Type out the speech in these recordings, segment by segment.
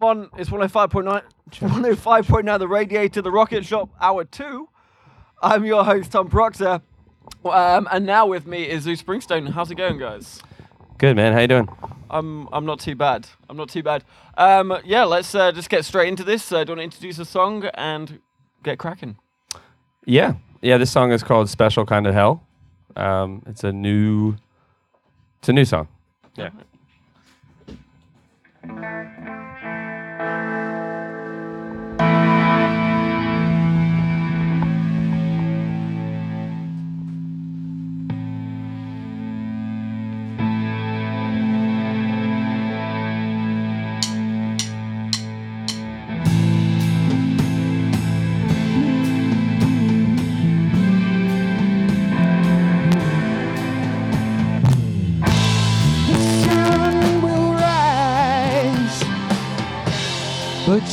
One is 105.9, 105.9 the radiator, the rocket shop, hour two. I'm your host, Tom Proctor. Um, and now with me is Zeus Springsteen. How's it going, guys? Good man, how you doing? I'm I'm not too bad. I'm not too bad. Um, yeah, let's uh, just get straight into this. Uh, do you want to introduce a song and get cracking? Yeah, yeah. This song is called "Special Kind of Hell." Um, it's a new, it's a new song. Yeah.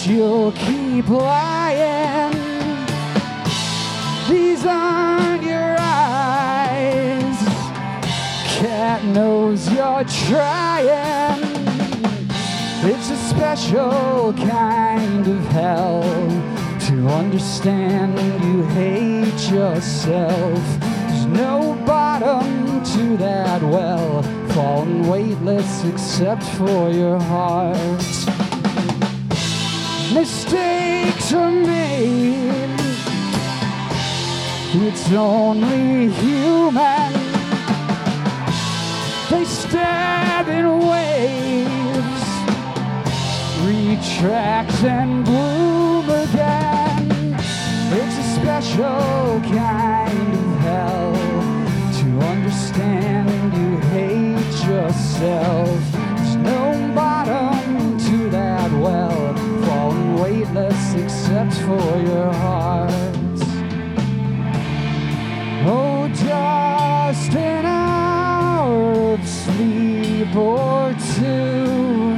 You'll keep lying. These aren't your eyes. Cat knows you're trying. It's a special kind of hell to understand you hate yourself. There's no bottom to that well, falling weightless except for your heart. Mistakes are made, it's only human. They stab in waves, retract and bloom again. It's a special kind of hell to understand you hate yourself. There's no bottom to that well, weightless except for your heart. Oh, just an hour of sleep or two.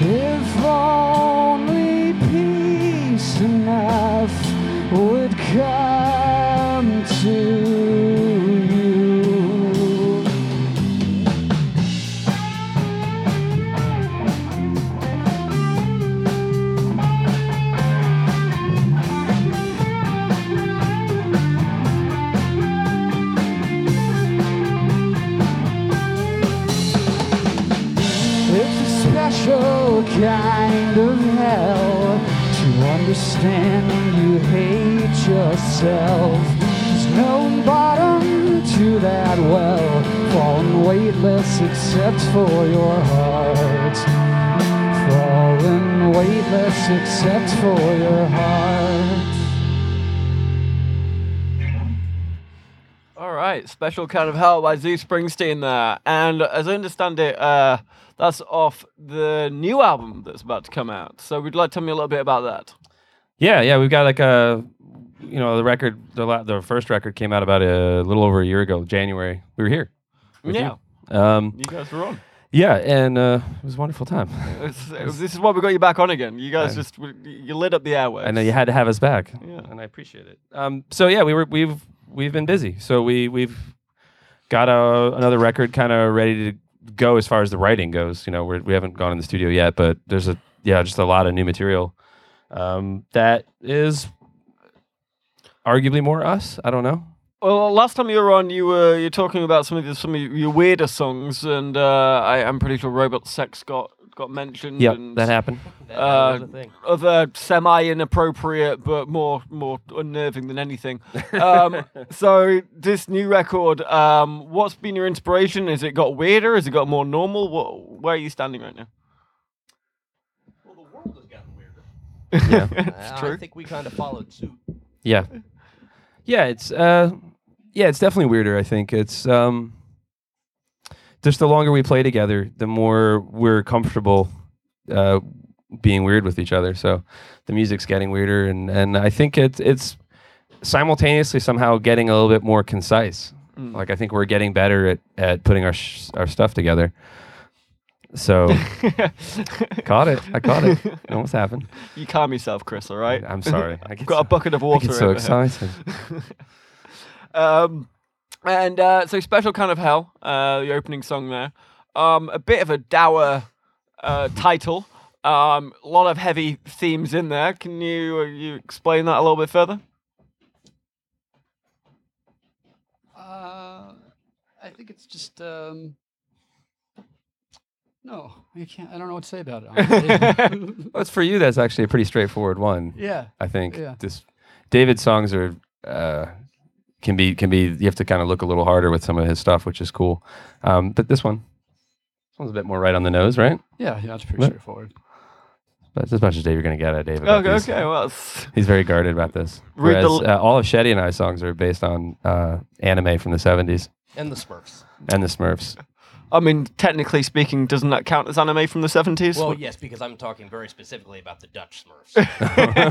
If only peace enough would come to understand you hate yourself. There's no bottom to that well, falling weightless except for your heart. Falling weightless except for your heart. All right, special kind of hell by Zeus Springsteen there, and as I understand it, uh, that's off the new album that's about to come out. So, would you like to tell me a little bit about that? Yeah, yeah. We've got like a, you know, the record, the la- the first record came out about a little over a year ago, January. We were here. with yeah, you. Um, you guys were on. yeah, and uh, it was a wonderful time. It's- this is why we got you back on again. You guys I- just you lit up the airwaves. I know you had to have us back, Yeah. and I appreciate it. Um, so yeah, we were we've we've been busy. So we we've got a, another record kind of ready to go as far as the writing goes. You know, we're, we haven't gone in the studio yet, but there's a yeah, just a lot of new material um, that is arguably more us. I don't know. Well, last time you were on, you were you're talking about some of the, some of your weirder songs, and uh, I, I'm pretty sure Robot Sex got got mentioned. Yep, and that happened. uh, other semi inappropriate but more more unnerving than anything. Um, so this new record, um, what's been your inspiration? Has it got weirder? Has it got more normal? What, where are you standing right now? Well, the world has gotten weirder. Yeah. it's Uh, I think we kind of followed suit. Yeah. Yeah, it's uh yeah, it's definitely weirder, I think. It's um just the longer we play together, the more we're comfortable uh, being weird with each other. So the music's getting weirder, and and I think it's it's simultaneously somehow getting a little bit more concise. Mm. Like I think we're getting better at at putting our sh- our stuff together. So caught it. I caught it. It almost happened. You calm yourself, Chris. All right. I'm sorry. I I've get got a bucket of I water. get so over here. excited. Um, and uh, so special kind of hell. Uh, the opening song there. Um, a bit of a dour uh, title. Um, a lot of heavy themes in there. Can you uh, you explain that a little bit further? Uh, I think it's just um. No, I can't. I don't know what to say about it. Well, it's for you. That's actually a pretty straightforward one. yeah, I think. Yeah. This David's songs are uh, can be can be. You have to kind of look a little harder with some of his stuff, which is cool. Um, but this one, this one's a bit more right on the nose, right? yeah, yeah. It's pretty What? straightforward. That's as much as Dave you're going to get at David. Okay, these. okay. Well, He's very guarded about this. Read the Whereas l- uh, all of Shetty and I songs are based on uh, anime from the 70s And the Smurfs. and the Smurfs. I mean, technically speaking, doesn't that count as anime from the seventies? Well, yes, because I'm talking very specifically about the Dutch Smurfs.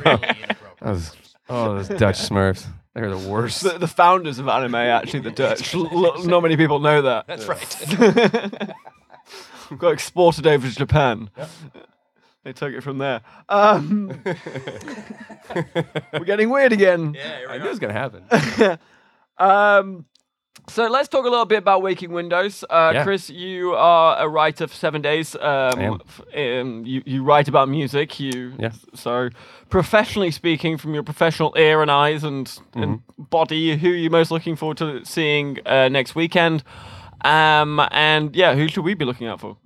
really That was- Oh, those Dutch Smurfs. They're the worst. the, the founders of anime actually the Dutch. L- not many people know that. That's right. Got exported over to Japan. They took it from there. Um, we're getting weird again. yeah, I knew it was going to happen. Um, so let's talk a little bit about Waking Windows. Uh, Yeah. Chris, you are a writer for Seven Days. Um, um, you, you write about music. You Yeah. So, professionally speaking, from your professional ear and eyes and, and Mm-hmm. body, who are you most looking forward to seeing uh, next weekend? Um, and yeah, who should we be looking out for?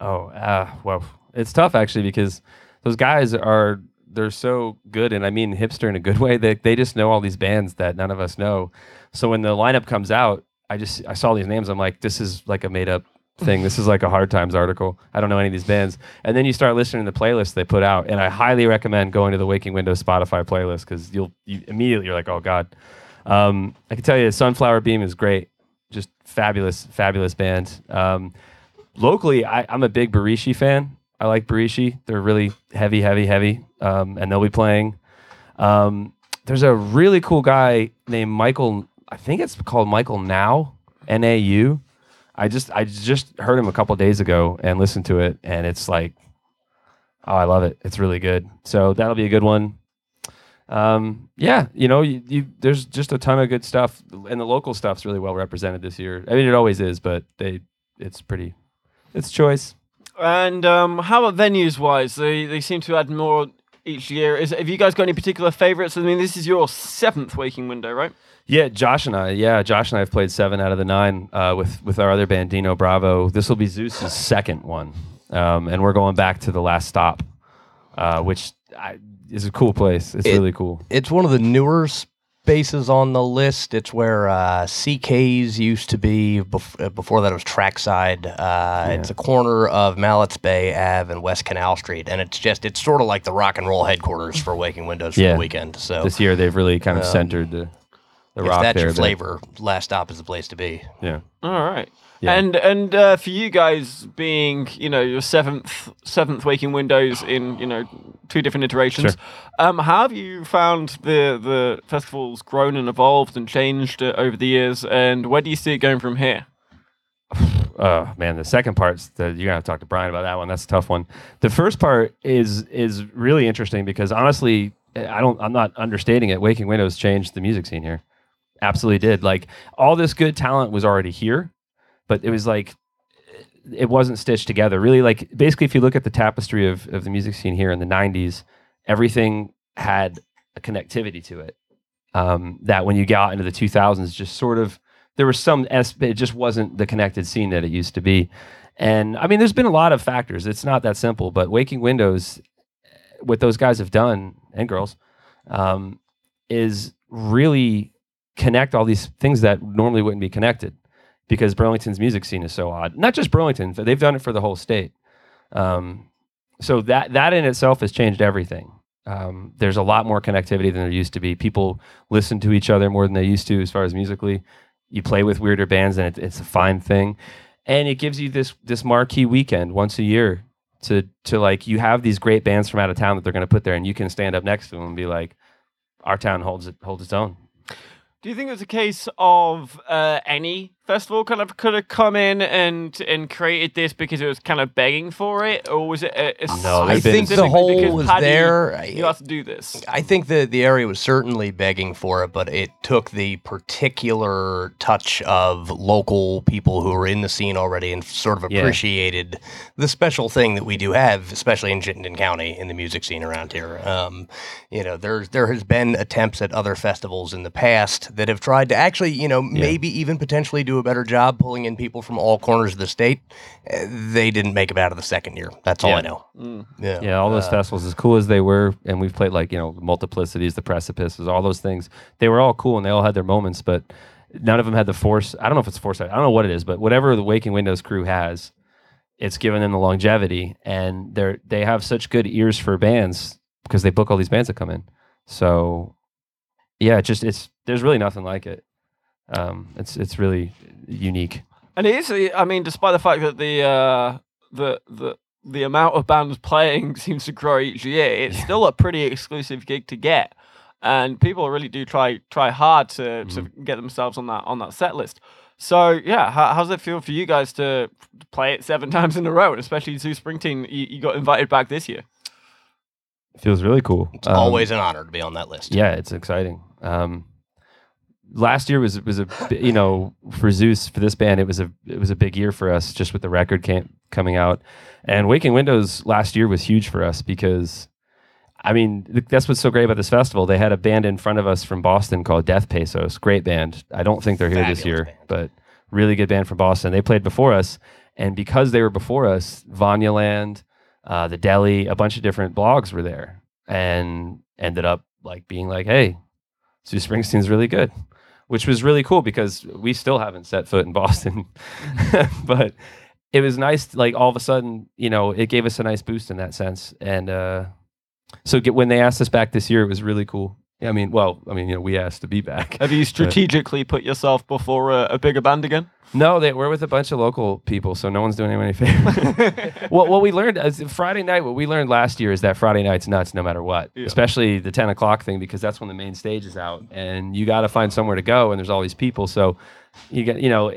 Oh, uh, well, it's tough actually because those guys are they're so good, and I mean hipster in a good way. They they just know all these bands that none of us know. So when the lineup comes out, I just I saw these names. I'm like, this is like a made up thing. This is like a Hard Times article. I don't know any of these bands. And then you start listening to the playlists they put out, and I highly recommend going to the Waking Window Spotify playlist because you'll you immediately you're like, oh god. Um, I can tell you, Sunflower Bean is great. Just fabulous, fabulous band. Um, locally, I, I'm a big Barishi fan. I like Barishi. They're really heavy, heavy, heavy, um, and they'll be playing. Um, there's a really cool guy named Michael. I think it's called Michael Nau, N A U. I just I just heard him a couple days ago and listened to it, and it's like, oh, I love it. It's really good. So that'll be a good one. Um, yeah, you know, you, you, there's just a ton of good stuff, and the local stuff's really well represented this year. I mean, it always is, but they, it's pretty, it's choice. And um, how about venues wise? They they seem to add more each year. Is have you guys got any particular favorites? I mean, this is your seventh Waking Window, right? Yeah, Josh and I. Yeah, Josh and I have played seven out of the nine uh, with with our other band Dino Bravo. This will be Zeus's second one, um, and we're going back to the last stop, uh, which I, is a cool place. It's It- really cool. It's one of the newer spaces on the list. It's where uh, CK's used to be. Bef- uh, before that, it was Trackside. Uh, It's a corner of Mallets Bay Ave and West Canal Street, and it's just it's sort of like the rock and roll headquarters for Waking Windows for Yeah. the weekend. So This year they've really kind of Um, centered the the if rock that's there. your that- flavor, Last Stop is the place to be. Yeah. All right. Yeah. And and uh, for you guys being you know your seventh seventh Waking Windows in you know two different iterations, Sure. um, how have you found the the festival's grown and evolved and changed uh, over the years? And where do you see it going from here? Oh man, the second part's the, you're gonna have to talk to Brian about that one. That's a tough one. The first part is is really interesting because honestly, I don't I'm not understating it. Waking Windows changed the music scene here. Absolutely did. Like all this good talent was already here, but it was like it wasn't stitched together. Really, like basically, if you look at the tapestry of of the music scene here in the '90s, everything had a connectivity to it. Um, that when you got into the 2000s, just sort of there was some it just wasn't the connected scene that it used to be and i mean there's been a lot of factors it's not that simple but waking windows what those guys have done and girls um, is really connect all these things that normally wouldn't be connected because burlington's music scene is so odd. Not just burlington they've done it for the whole state. Um, so that that in itself has changed everything. Um, there's a lot more connectivity than there used to be. People listen to each other more than they used to as far as musically. You play with weirder bands and it, it's a fine thing. And it gives you this this marquee weekend once a year to to like you have these great bands from out of town that they're going to put there, and you can stand up next to them and be like, our town holds it holds its own. Do you think it's a case of uh, any festival kind of could have come in and and created this because it was kind of begging for it, or was it? A, a No, I think the specifically hole because was Paddy, there. You have to do this. I think the the area was certainly begging for it, but it took the particular touch of local people who were in the scene already and sort of Yeah. appreciated the special thing that we do have, especially in Chittenden County in the music scene around here. Um, you know, there's there has been attempts at other festivals in the past that have tried to actually, you know, maybe even potentially do a better job pulling in people from all corners of the state. Uh, They didn't make it out of the second year. That's all Yeah. I know. Mm. Yeah. Yeah, all those Uh, festivals, as cool as they were, and we've played like you know multiplicities, the precipices, all those things. They were all cool and they all had their moments, but none of them had the force. I don't know if it's foresight. I don't know what it is, but whatever the Waking Windows crew has, it's given them the longevity, and they're they have such good ears for bands because they book all these bands that come in. So, yeah, it just it's there's really nothing like it. Um, it's it's really unique. And it is. I mean, despite the fact that the uh, the the the amount of bands playing seems to grow each year, it's still a pretty exclusive gig to get, and people really do try try hard to, to get themselves on that on that set list. So yeah, how, how's it feel for you guys to play it seven times in a row, and especially Zeus Springsteen? You, you got invited back this year. Feels really cool. It's Um, always an honor to be on that list. Yeah, it's exciting. Um, last year was was a you know for Zeus for this band it was a it was a big year for us just with the record came, coming out, and Waking Windows last year was huge for us because. I mean, that's what's so great about this festival. They had a band in front of us from Boston called Death Pesos. Great band. I don't think they're here this year, band. but really good band from Boston. They played before us, and because they were before us, Vanyaland, uh, the Deli, a bunch of different blogs were there, and ended up like being like, "Hey, Zeus Springsteen's really good," which was really cool because we still haven't set foot in Boston, but it was nice. Like all of a sudden, you know, it gave us a nice boost in that sense, and uh, so get, when they asked us back this year, it was really cool. I mean, well, I mean, you know, we asked to be back. Have you strategically put yourself before a, a bigger band again? No, they, we're with a bunch of local people, so no one's doing anyone any favor. what, what we learned as Friday night, what we learned last year is that Friday night's nuts no matter what, Yeah. especially the 10 o'clock thing, because that's when the main stage is out and you got to find somewhere to go and there's all these people. So you get, you know,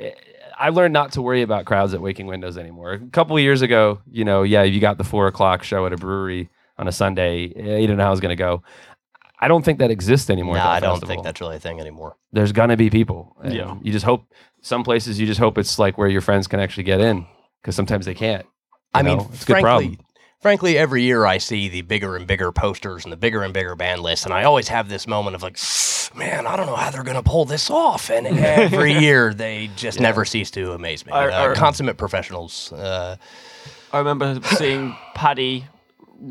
I learned not to worry about crowds at Waking Windows anymore. A couple of years ago, you know, yeah, you got the four o'clock show at a brewery on a Sunday, you don't know how it's going to go. I don't think that exists anymore. No, at that I don't festival think that's really a thing anymore. there's gonna be people. Yeah. You just hope some places you just hope it's like where your friends can actually get in because sometimes they can't. you I mean, know? it's a good frankly, problem. frankly, every year I see the bigger and bigger posters and the bigger and bigger band lists, and I always have this moment of like, man, I don't know how they're going to pull this off. And every year they just never cease to amaze me. I- Uh, I- consummate professionals. Uh, I remember seeing Paddy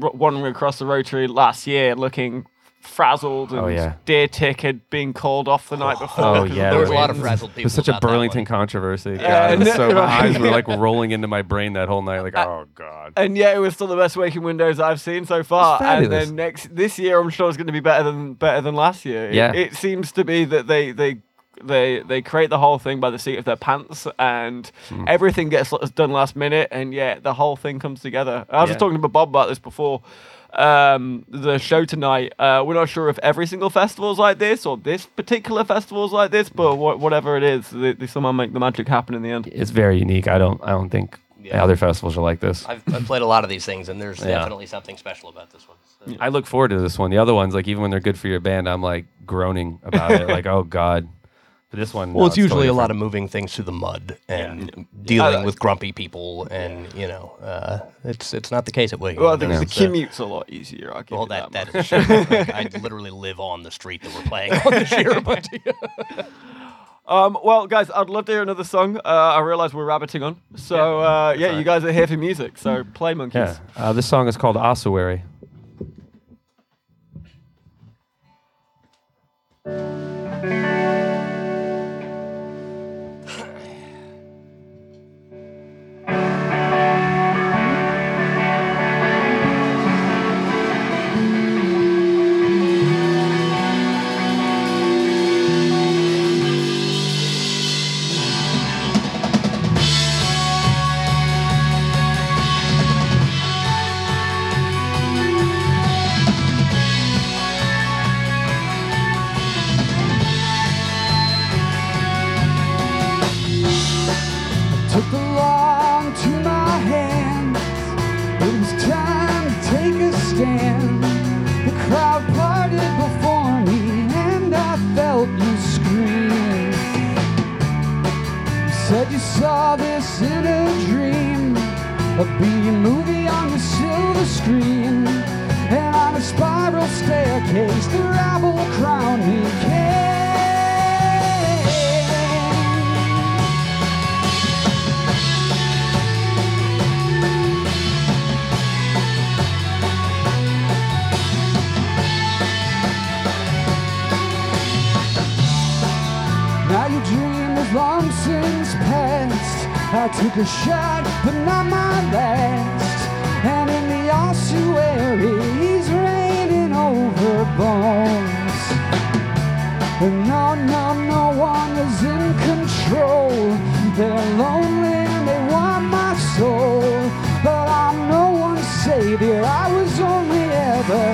r- wandering across the rotary last year, looking frazzled, and Oh, yeah. Deer Tick had been called off the night before. Oh, yeah, there was a lot of winds. frazzled It was such a Burlington controversy. Yeah, God, it was so my eyes were like rolling into my brain that whole night. Like, oh god. And yeah, it was still the best waking windows I've seen so far. And then next this year, I'm sure it's going to be better than better than last year. It- Yeah. it, seems to be that they they they they create the whole thing by the seat of their pants, and Hmm. everything gets l- done last minute, and yet the whole thing comes together. I was just talking to Bob about this before. Um, the show tonight. Uh, we're not sure if every single festival is like this or this particular festival is like this, but wha- whatever it is, they, they somehow make the magic happen in the end. It's very unique. I don't. I don't think Yeah. other festivals are like this. I've, I've played a lot of these things, and there's Yeah. definitely something special about this one. So- I look forward to this one. The other ones, like even when they're good for your band, I'm like groaning about it. Like, oh god. But this one, Well, no, it's usually totally a lot of moving things through the mud and dealing Uh, with grumpy people, and you know, uh, it's it's not the case at Wigan. Well, the, Windows, the so- commute's a lot easier. I'll give Well, you that that, that much. is true. Like, I literally live on the street that we're playing on this year, but Um, well, guys, I'd love to hear another song. Uh, I realize we're rabbiting on. So, uh, yeah, you guys are here for music. So, play Monkeys. Yeah. Uh, this song is called Ossuary. Ossuary It was time to take a stand. The crowd parted before me, and I felt you scream. You said you saw this in a dream, a B movie on the silver screen. And on a spiral staircase, the rabble crowned me king. I took a shot, but not my last. And in the ossuary, he's raining over bones. And no, no, no one is in control. They're lonely and they want my soul. But I'm no one's savior. I was only ever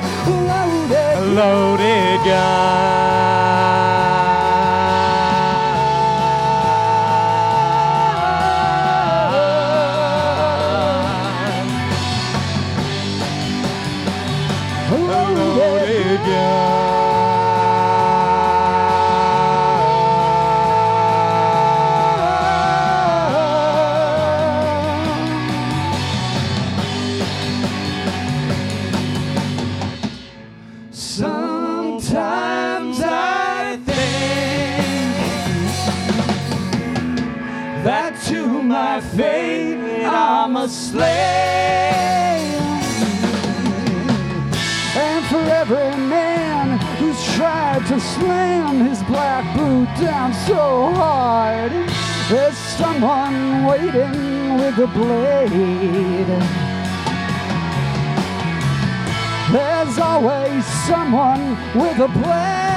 loaded. Loaded so hard, there's someone waiting with a blade. There's always someone with a blade.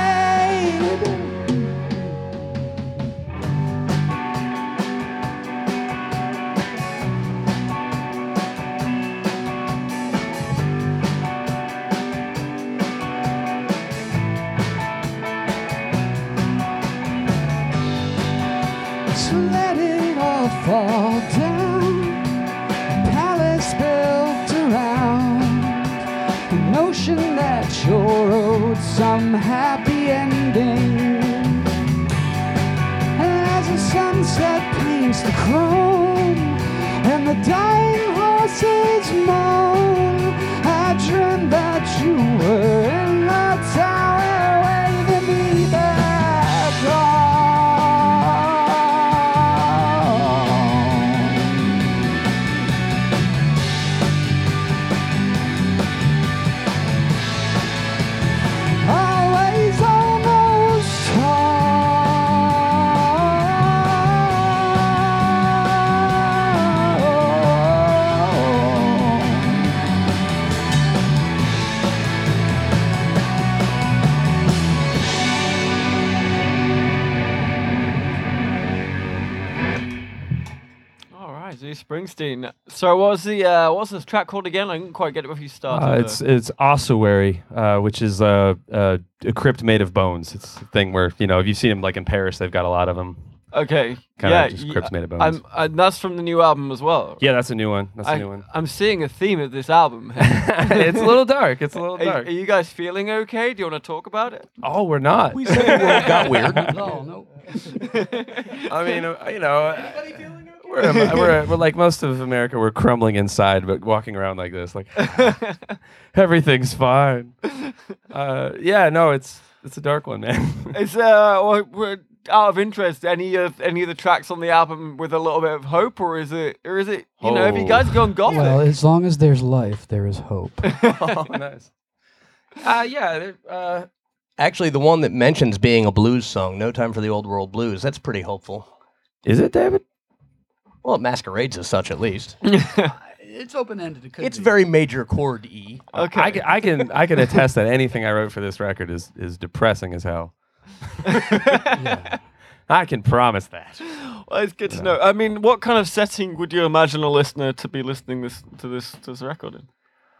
Springsteen. So what was the uh, what's this track called again? I didn't quite get it before you started. Uh, it's it's ossuary, uh, which is uh, uh, a crypt made of bones. It's a thing where you know if you've seen them like in Paris, they've got a lot of them. okay. Kind yeah, of just y- crypts made of bones. I'm, and that's from the new album as well. yeah, that's a new one. That's a I, new one. I'm seeing a theme of this album. it's a little dark. It's a little dark. are you guys feeling okay? Do you want to talk about it? oh, we're not. We said the world got weird. No, no. I mean, uh, you know, we're, we're, we're like most of America. We're crumbling inside, but walking around like this, like everything's fine. Uh, yeah, no, it's it's a dark one, man. Is uh, well, we're- out of interest, any of any of the tracks on the album with a little bit of hope, or is it, or is it, you know, have you Oh. guys gone gothic? Well, as long as there's life, there is hope. oh, nice. Uh, yeah, uh, Actually, the one that mentions being a blues song, No Time for the Old World Blues, that's pretty hopeful. is it David? Well, it masquerades as such, at least. It's open ended. It could It's be. very major chord E. okay. I can, I can I can attest that anything I wrote for this record is is depressing as hell. Yeah. I can promise that. Well, it's good to know. I mean, what kind of setting would you imagine a listener to be listening this to this to this record in?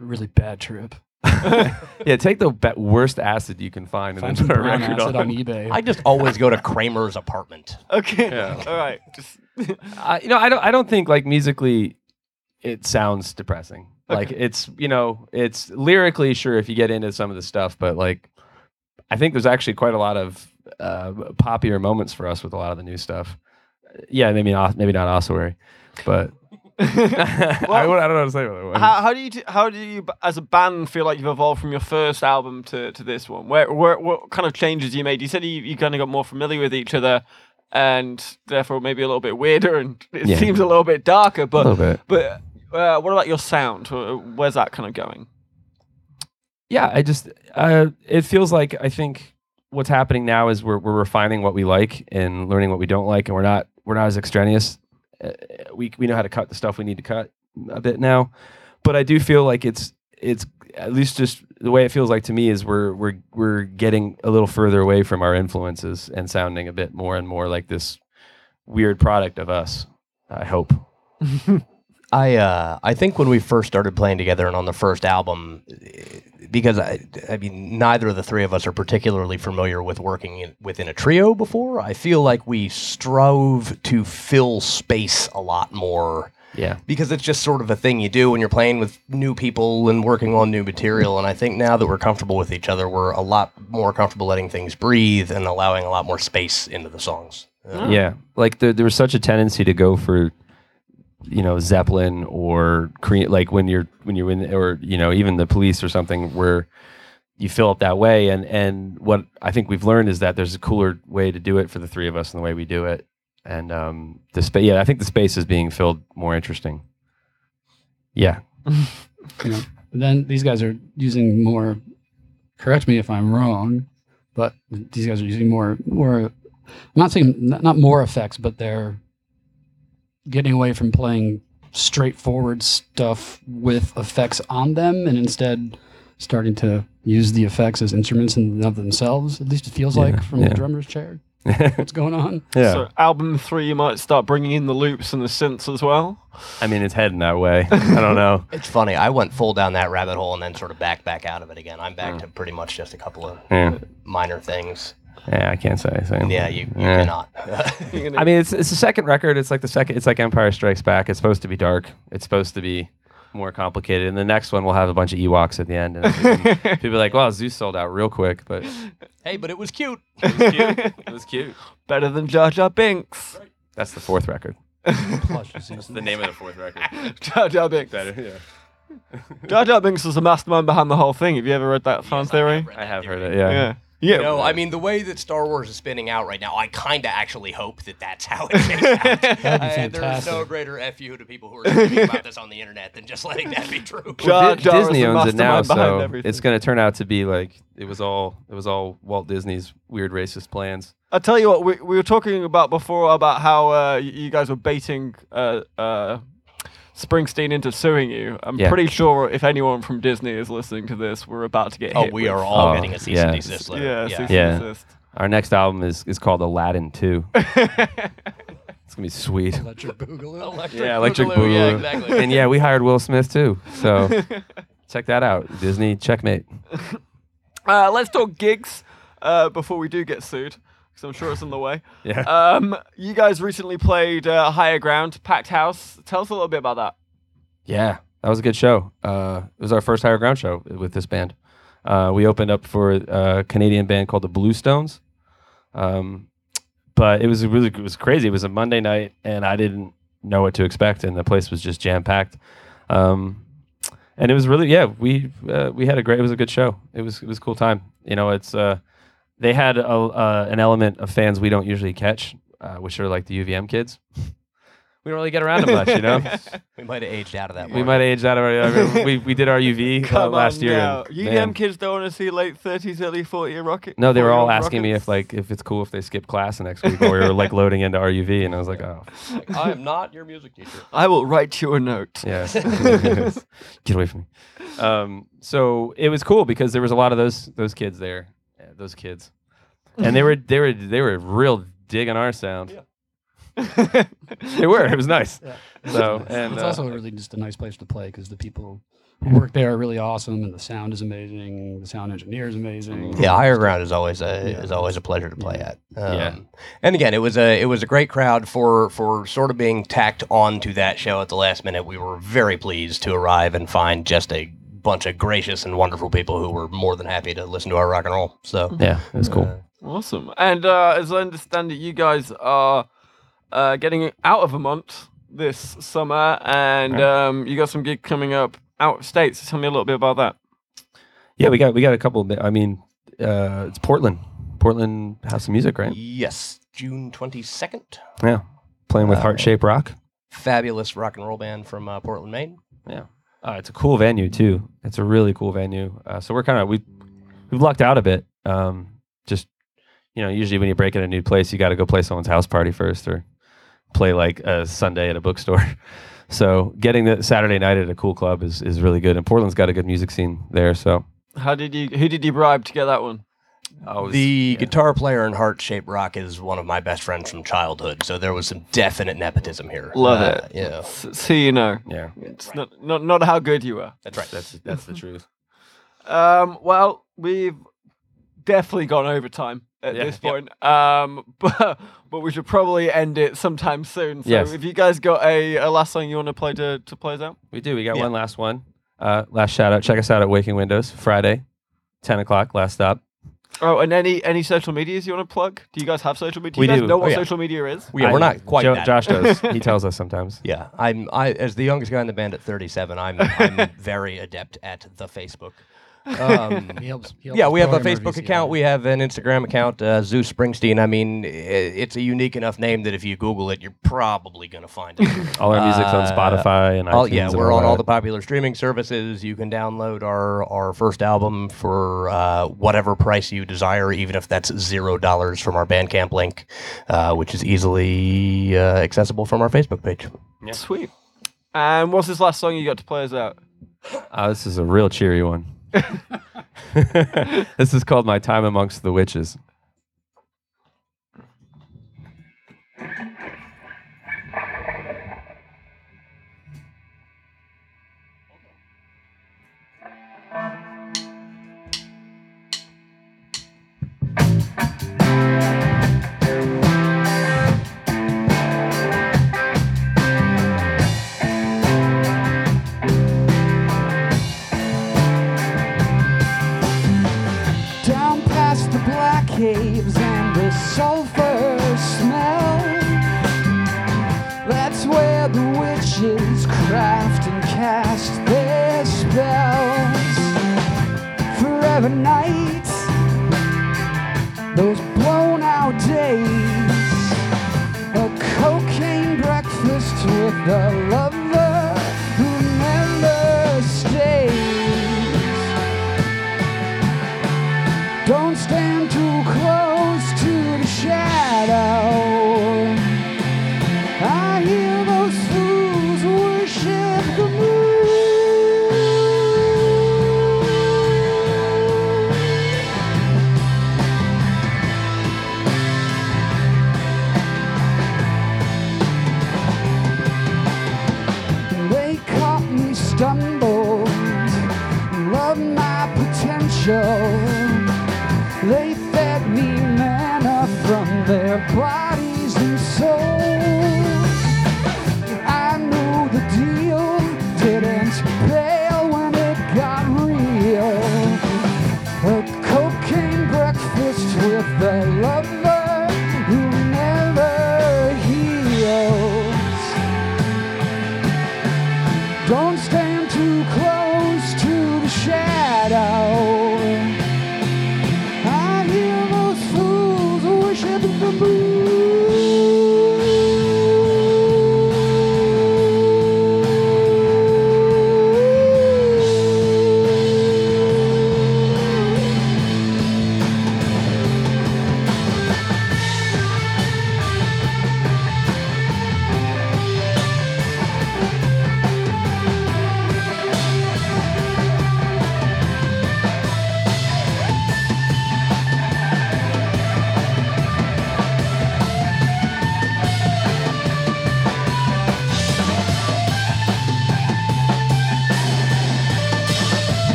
A really bad trip. Yeah, take the be- worst acid you can find and Find then put a record acid on. on eBay. I just always go to Kramer's apartment. Okay. Yeah. All right. Just Uh, you know, I don't I don't think like musically, it sounds depressing. Like it's you know it's lyrically sure if you get into some of the stuff, but like I think there's actually quite a lot of uh, poppier moments for us with a lot of the new stuff. Yeah, maybe not maybe not ossuary, but I, Well- would- I don't know what to say that. How, how do you how do you as a band feel like you've evolved from your first album to, to this one? Where, where what kind of changes you made? You said you, you kind of got more familiar with each other, and therefore maybe a little bit weirder, and it Yeah. seems a little bit darker. a But little bit. but uh, what about your sound? Where's that kind of going? yeah i just uh, it feels like i think what's happening now is we're, we're refining what we like and learning what we don't like and we're not we're not as extraneous uh, we, we know how to cut the stuff we need to cut a bit now but i do feel like it's it's at least just the way it feels like to me is we're we're we're getting a little further away from our influences and sounding a bit more and more like this weird product of us i hope. I uh, I think when we first started playing together and on the first album, because I I mean neither of the three of us are particularly familiar with working in, within a trio before. I feel like we strove to fill space a lot more yeah because it's just sort of a thing you do when you're playing with new people and working on new material. And I think now that we're comfortable with each other, we're a lot more comfortable letting things breathe and allowing a lot more space into the songs. Uh, Yeah, like there, there was such a tendency to go for, you know, Zeppelin or Cream, like when you're when you're in, or you know, even the Police or something, where you fill up that way. And and what I think we've learned is that there's a cooler way to do it for the three of us and the way we do it. And um, the space, yeah, I think the space is being filled more interesting. Yeah, know, then these guys are using more. Correct me if I'm wrong, but these guys are using more more. I'm not saying not more effects, but they're getting away from playing straightforward stuff with effects on them, and instead starting to use the effects as instruments in and of themselves. At least it feels Yeah, like from yeah. the drummer's chair. What's going on? yeah. So album three, you might start bringing in the loops and the synths as well. I mean, it's heading that way. I don't know. It's funny. I went full down that rabbit hole and then sort of back back out of it again. I'm back mm. to pretty much just a couple of Yeah, minor things. Yeah I can't say. Same. Yeah, you, you Yeah. cannot. I mean, it's it's the second record. It's like the second. It's like Empire Strikes Back. It's supposed to be dark. It's supposed to be more complicated. And the next one will have a bunch of Ewoks at the end. And people be like, "Wow, Zeus sold out real quick," but hey, but it was cute. it was cute. It was cute. Better than Jar Jar Binks. That's the fourth record. Plush That's the name of the fourth record. Jar Jar Binks. Better, yeah. Jar Jar Binks was the mastermind behind the whole thing. Have you ever read that fan theory? I have heard it. Yeah. Yeah. Yeah. No, I mean the way that Star Wars is spinning out right now, I kind of actually hope that that's how it shakes out. That'd be Uh, there is no greater fu to people who are speaking about this on the internet than just letting that be true. Jar Di- Jar Disney owns it now, so everything. it's going to turn out to be like it was all it was all Walt Disney's weird racist plans. I tell you what, we, we were talking about before about how uh, you guys were baiting uh, uh, Springsteen into suing you. I'm Yeah. pretty sure if anyone from Disney is listening to this, we're about to get hit. Oh, we with- are all Oh, getting a cease yeah. and desist letter. Yeah, yeah. cease and Yeah. desist. Our next album is is called Aladdin Two. It's gonna be sweet. Electric Boogaloo. Electric Yeah, Electric Boogaloo, Yeah, exactly. and yeah, we hired Will Smith too. So check that out. Disney checkmate. Uh, let's talk gigs uh, before we do get sued, because I'm sure it's on the way. Yeah. Um, you guys recently played uh, Higher Ground, Packed House. Tell us a little bit about that. Yeah, that was a good show. Uh, it was our first higher ground show with this band. Uh, we opened up for a Canadian band called the Bluestones. Um, but it was really it was crazy. It was a Monday night, and I didn't know what to expect, and the place was just jam packed. Um, and it was really yeah we uh, we had a great it was a good show. It was it was a cool time. You know, it's uh, they had a, uh, an element of fans we don't usually catch, uh, which are like the UVM kids. we don't really get around them much, you know. we might have aged out of that. We market. might have aged out of our. I mean, we we did our UV uh, last year. and, UVM man, kids don't want to see late 30s, early 40 year rocket. no, they were all 40-year-old asking me if like if it's cool if they skip class the next week or we were like loading into RUV, and I was like, oh, I am not your music teacher. I will write you a note. yeah, get away from me. Um, so it was cool because there was a lot of those those kids there, yeah, those kids, and they were they were they were real digging our sound. They were. It was nice. Yeah. So and it's uh, also really just a nice place to play because the people who work there are really awesome, and the sound is amazing. The sound engineer is amazing. Yeah, Higher Ground is always a Yeah. is always a pleasure to play at. Um, Yeah. And again, it was a it was a great crowd for for sort of being tacked onto that show at the last minute. We were very pleased to arrive and find just a bunch of gracious and wonderful people who were more than happy to listen to our rock and roll. So Yeah, it was cool. uh, Awesome. And uh, as I understand it, you guys are uh, getting out of Vermont this summer, and Right. um, you got some gig coming up out of states. Tell me a little bit about that. Yeah, we got we got a couple. Of, I mean, uh, it's Portland, Portland House of Music, right? yes, June twenty second. Yeah, playing with Uh, Heart Shape Rock. Fabulous rock and roll band from uh, Portland, Maine. Uh, it's a cool venue too. It's a really cool venue. Uh, so we're kind of we we've lucked out a bit. Um, just you know, usually when you break in a new place, you got to go play someone's house party first, or play like a Sunday at a bookstore. so getting the Saturday night at a cool club is is really good. And Portland's got a good music scene there. So How did you? Who did you bribe to get that one? I was, The guitar player in Heart Shaped Rock is one of my best friends from childhood, so there was some definite nepotism here. Love Uh, it. Yeah, S- So you know, yeah, it's not not not how good you are. that's right. that's that's the truth. Um, well, we've definitely gone over time at Yeah, this yep. point. Um, but but we should probably end it sometime soon. So Yes. if you guys got a, a last song you want to play to to play us out. We do. We got Yeah. one last one. Uh, last shout out. Check us out at Waking Windows Friday, ten o'clock. Last stop. Oh, and any any social medias you want to plug? Do you guys have social media? Do We you guys do. know Oh, what yeah. social media is? Yeah, we're not quite Jo- that. Josh does. he tells us sometimes. Yeah, I'm. I as the youngest guy in the band at 37, I'm, I'm very adept at the Facebook. Um, He helps. He helps yeah, we have a Facebook account. We have an Instagram account, uh, Zeus Springsteen. I mean, it's a unique enough name that if you Google it, you're probably going to find it. All our music's on Uh, Spotify and all, iTunes. yeah, we're on all the popular streaming services. You can download our, our first album for uh, whatever price you desire, even if that's zero dollars from our Bandcamp link, uh, which is easily uh, accessible from our Facebook page. Sweet. And what's this last song you got to play us out? Uh, this is a real cheery one. this is called My Time Amongst the Witches.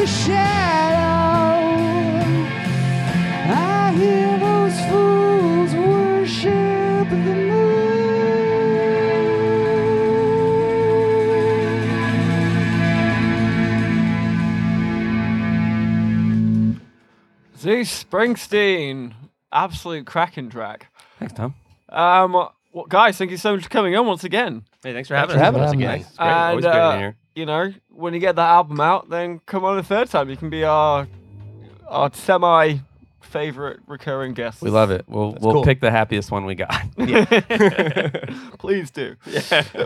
To the shadow. I hear those fools worship the moon. Zeus Springsteen, absolute cracking track. Thanks, Tom. Um, well, guys, thank you so much for coming on once again. Hey, thanks for Thanks having, for us. having us again. Nice. It's great. Always And, great uh, in here. You know, when you get that album out, then come on a third time. You can be our our semi favorite recurring guest. We love it. We'll we'll cool. pick the happiest one we got. Please do.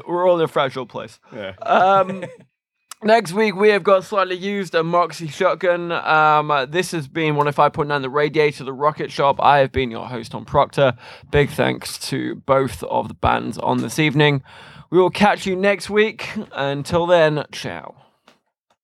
We're all in a fragile place. Yeah. Um, next week, we have got slightly used a Moxie shotgun. Um, this has been 105.9 The Radiator, The Rocket Shop. I have been your host, Tom Proctor. Big thanks to both of the bands on this evening. We will catch you next week. Until then, ciao.